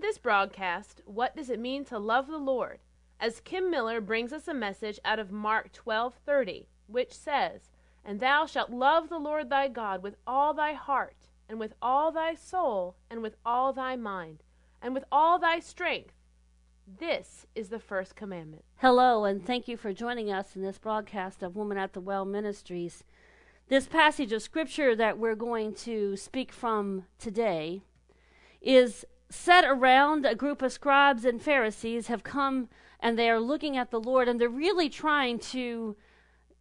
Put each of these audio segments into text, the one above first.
This broadcast, What Does It Mean to Love the Lord? as Kim Miller brings us a message out of Mark 12:30, which says, "And thou shalt love the Lord thy God with all thy heart, and with all thy soul, and with all thy mind, and with all thy strength. This is the first commandment." Hello, and thank you for joining us in this broadcast of Woman at the Well Ministries. This passage of scripture that we're going to speak from today is set around a group of scribes and Pharisees have come and they are looking at the Lord and they're really trying to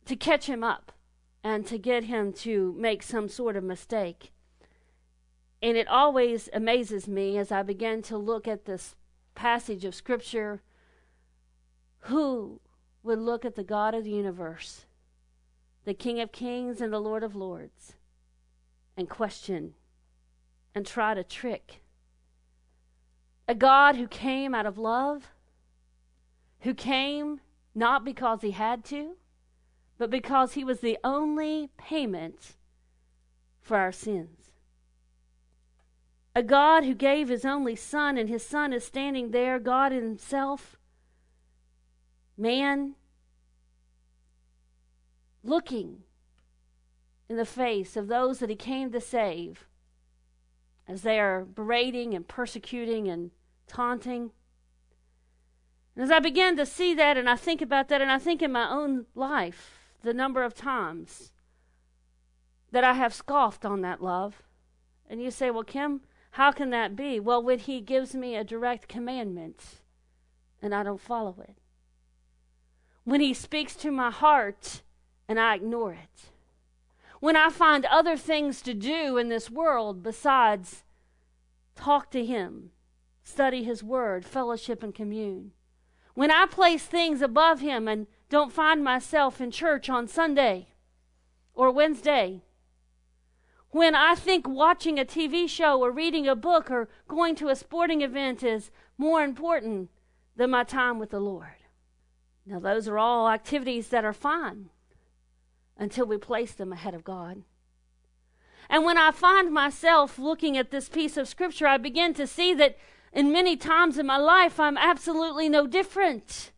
to catch him up and to get him to make some sort of mistake. And it always amazes me as I begin to look at this passage of scripture who would look at the God of the universe, the King of kings and the Lord of lords, and question and try to trick a God who came out of love, who came not because he had to, but because he was the only payment for our sins. A God who gave his only Son, and his Son is standing there, God himself, man, looking in the face of those that he came to save as they are berating and persecuting and taunting. And as I begin to see that and I think about that, and I think in my own life, the number of times that I have scoffed on that love. And you say, well, Kim, how can that be? Well, when he gives me a direct commandment and I don't follow it. When he speaks to my heart and I ignore it. When I find other things to do in this world besides talk to him, study his word, fellowship, and commune. When I place things above him and don't find myself in church on Sunday or Wednesday. When I think watching a TV show or reading a book or going to a sporting event is more important than my time with the Lord. Now, those are all activities that are fine until we place them ahead of God. And when I find myself looking at this piece of scripture, I begin to see that in many times in my life, I'm absolutely no different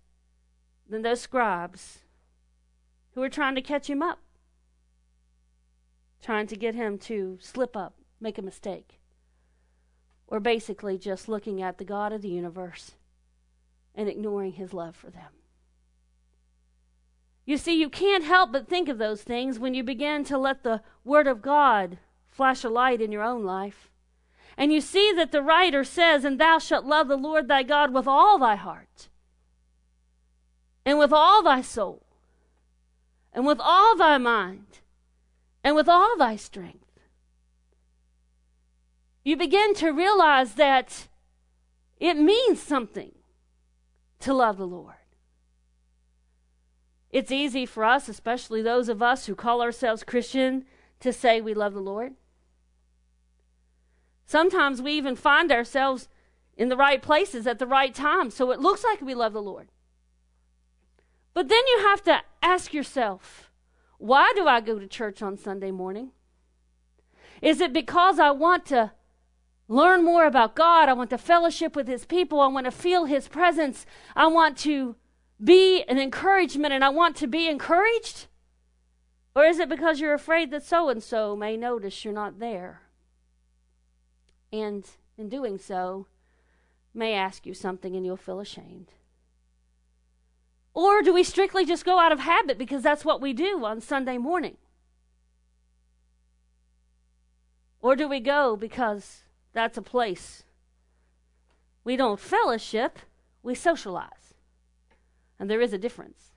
than those scribes who are trying to catch him up, trying to get him to slip up, make a mistake, or basically just looking at the God of the universe and ignoring his love for them. You see, you can't help but think of those things when you begin to let the Word of God flash a light in your own life. And you see that the writer says, And thou shalt love the Lord thy God with all thy heart, and with all thy soul, and with all thy mind, and with all thy strength. You begin to realize that it means something to love the Lord. It's easy for us, especially those of us who call ourselves Christian, to say we love the Lord. Sometimes we even find ourselves in the right places at the right time, so it looks like we love the Lord. But then you have to ask yourself, why do I go to church on Sunday morning? Is it because I want to learn more about God? I want to fellowship with His people. I want to feel His presence. I want to be an encouragement and I want to be encouraged? Or is it because you're afraid that so and so may notice you're not there? And in doing so, may ask you something and you'll feel ashamed. Or do we strictly just go out of habit because that's what we do on Sunday morning? Or do we go because that's a place we don't fellowship, we socialize? And there is a difference.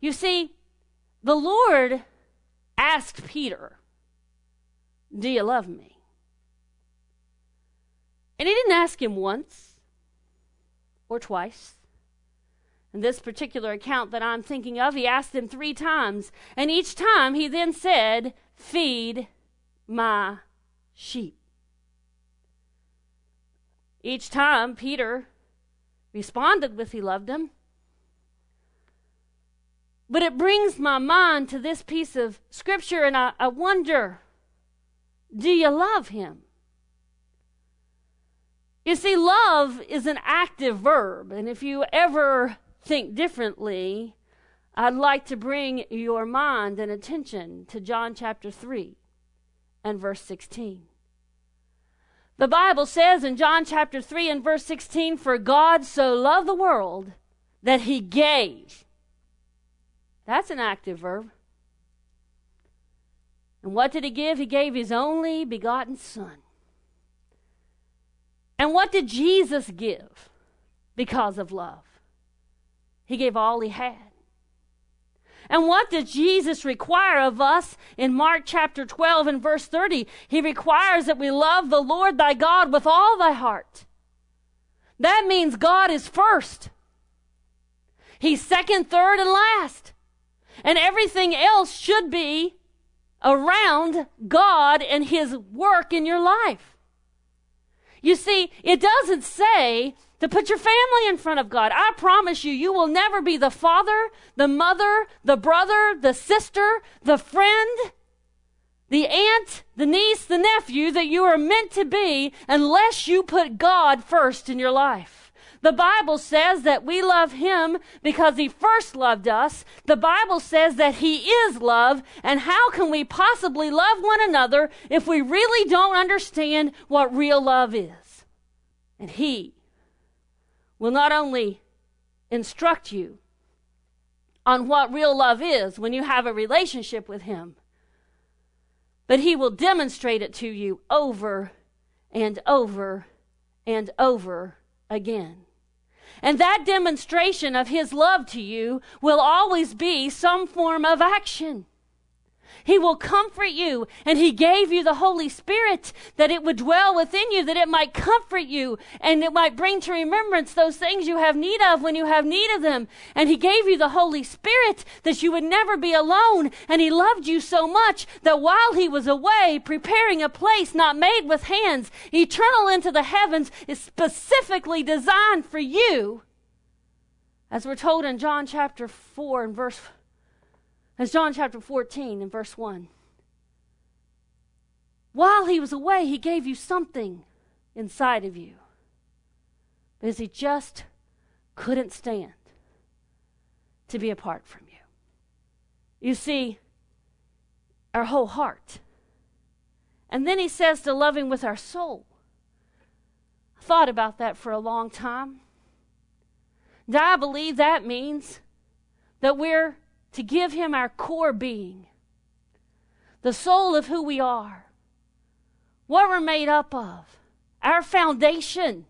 You see, the Lord asked Peter, Do you love me? And he didn't ask him once or twice. In this particular account that I'm thinking of, he asked him three times. And each time he then said, Feed my sheep. Each time Peter responded with he loved him. But it brings my mind to this piece of scripture, and I, I wonder do you love him? You see, love is an active verb, and if you ever think differently, I'd like to bring your mind and attention to John chapter 3 and verse 16. The Bible says in John chapter 3 and verse 16, For God so loved the world that he gave. That's an active verb. And what did he give? He gave his only begotten Son. And what did Jesus give because of love? He gave all he had. And what does Jesus require of us in Mark chapter 12 and verse 30? He requires that we love the Lord thy God with all thy heart. That means God is first. He's second, third, and last. And everything else should be around God and His work in your life. You see, it doesn't say to put your family in front of God. I promise you, you will never be the father, the mother, the brother, the sister, the friend, the aunt, the niece, the nephew that you are meant to be unless you put God first in your life. The Bible says that we love Him because He first loved us. The Bible says that He is love. And how can we possibly love one another if we really don't understand what real love is? And He will not only instruct you on what real love is when you have a relationship with Him, but He will demonstrate it to you over and over and over again. And that demonstration of His love to you will always be some form of action. He will comfort you. And He gave you the Holy Spirit that it would dwell within you, that it might comfort you and it might bring to remembrance those things you have need of when you have need of them. And He gave you the Holy Spirit that you would never be alone. And He loved you so much that while He was away preparing a place not made with hands, eternal into the heavens, is specifically designed for you. As we're told in John chapter 4 and verse as John chapter 14 and verse 1. While he was away, he gave you something inside of you because he just couldn't stand to be apart from you. You see, our whole heart. And then he says to loving with our soul. I thought about that for a long time. And I believe that means that we're to give Him our core being, the soul of who we are, what we're made up of, our foundation.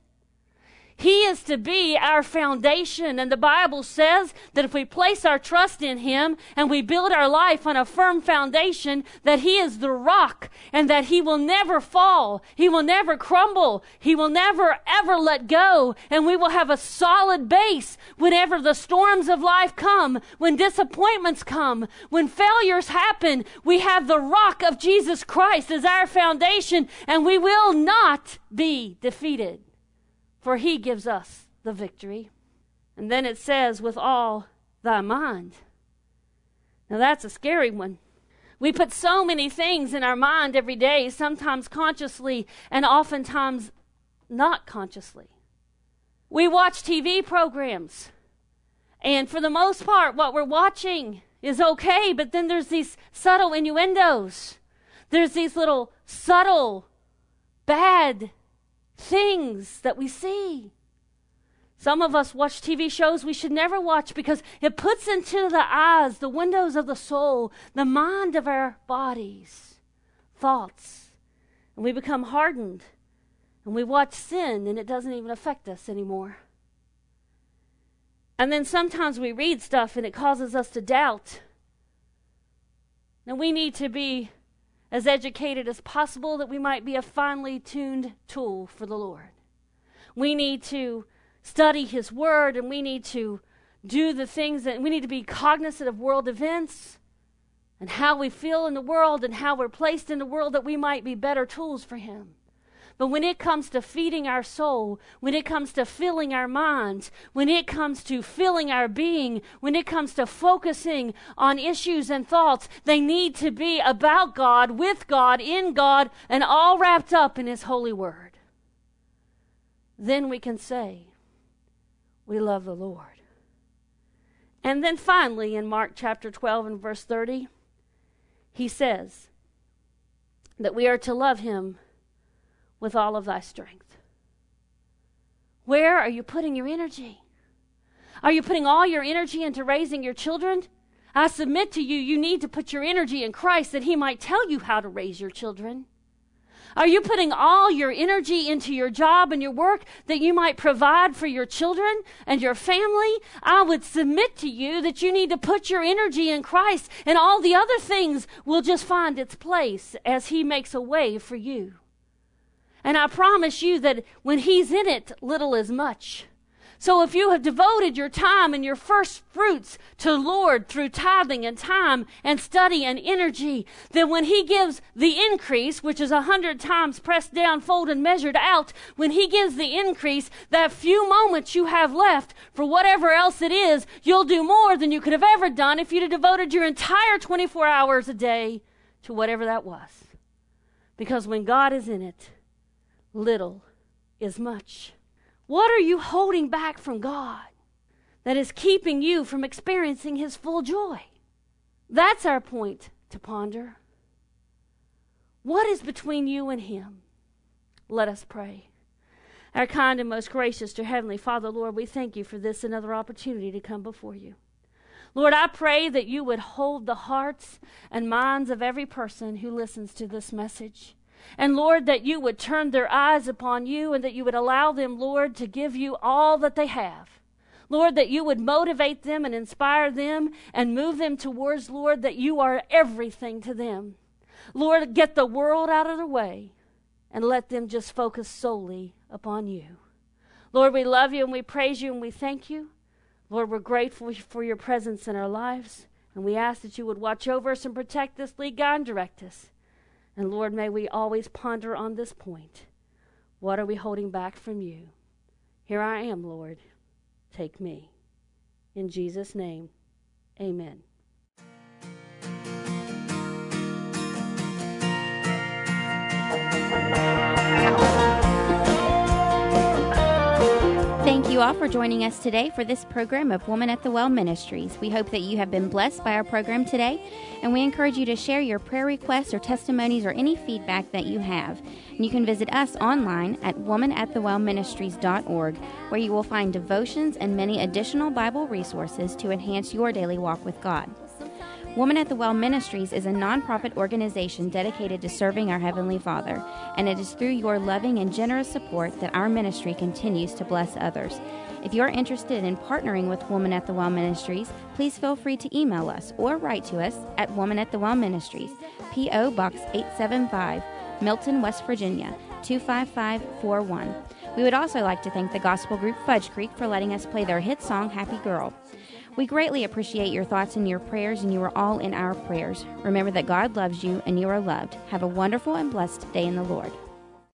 He is to be our foundation. And the Bible says that if we place our trust in Him and we build our life on a firm foundation, that He is the rock and that He will never fall. He will never crumble. He will never ever let go. And we will have a solid base whenever the storms of life come, when disappointments come, when failures happen. We have the rock of Jesus Christ as our foundation and we will not be defeated for he gives us the victory. And then it says, with all thy mind. Now that's a scary one. We put so many things in our mind every day, sometimes consciously and oftentimes not consciously. We watch TV programs, and for the most part, what we're watching is okay, but then there's these subtle innuendos. There's these little subtle, bad things that we see. Some of us watch TV shows we should never watch because it puts into the eyes, the windows of the soul, the mind of our bodies, thoughts and we become hardened and we watch sin and it doesn't even affect us anymore. And then sometimes we read stuff and it causes us to doubt. Now we need to be as educated as possible that we might be a finely tuned tool for the Lord. We need to study His Word and we need to do the things that we need to be cognizant of world events and how we feel in the world and how we're placed in the world that we might be better tools for Him. But when it comes to feeding our soul, when it comes to filling our minds, when it comes to filling our being, when it comes to focusing on issues and thoughts, they need to be about God, with God, in God, and all wrapped up in His holy word. Then we can say, We love the Lord. And then finally, in Mark chapter 12 and verse 30, he says that we are to love him with all of thy strength. Where are you putting your energy? Are you putting all your energy into raising your children? I submit to you, you need to put your energy in Christ that He might tell you how to raise your children. Are you putting all your energy into your job and your work that you might provide for your children and your family? I would submit to you that you need to put your energy in Christ and all the other things will just find its place as He makes a way for you. And I promise you that when He's in it, little is much. So if you have devoted your time and your first fruits to Lord through tithing and time and study and energy, then when He gives the increase, which is a hundred times pressed down, folded, and measured out, when He gives the increase, that few moments you have left for whatever else it is, you'll do more than you could have ever done if you'd have devoted your entire 24 hours a day to whatever that was. Because when God is in it, little is much. What are you holding back from God that is keeping you from experiencing His full joy? That's our point to ponder. What is between you and Him? Let us pray. Our kind and most gracious, dear Heavenly Father, Lord, we thank you for this another opportunity to come before you. Lord, I pray that you would hold the hearts and minds of every person who listens to this message. And Lord, that you would turn their eyes upon you and that you would allow them, Lord, to give you all that they have. Lord, that you would motivate them and inspire them and move them towards, Lord, that you are everything to them. Lord, get the world out of the way and let them just focus solely upon you. Lord, we love you and we praise you and we thank you. Lord, we're grateful for your presence in our lives. And we ask that you would watch over us and protect us, lead, God, and direct us. And Lord, may we always ponder on this point. What are we holding back from you? Here I am, Lord. Take me. In Jesus' name, amen. All for joining us today for this program of Woman at the Well Ministries. We hope that you have been blessed by our program today, and we encourage you to share your prayer requests or testimonies or any feedback that you have. And you can visit us online at womanatthewellministries.org, where you will find devotions and many additional Bible resources to enhance your daily walk with God. Woman at the Well Ministries is a nonprofit organization dedicated to serving our Heavenly Father, and it is through your loving and generous support that our ministry continues to bless others. If you're interested in partnering with Woman at the Well Ministries, please feel free to email us or write to us at Woman at the Well Ministries, P.O. Box 875, Milton, West Virginia 25541. We would also like to thank the gospel group Fudge Creek for letting us play their hit song Happy Girl. We greatly appreciate your thoughts and your prayers, and you are all in our prayers. Remember that God loves you and you are loved. Have a wonderful and blessed day in the Lord.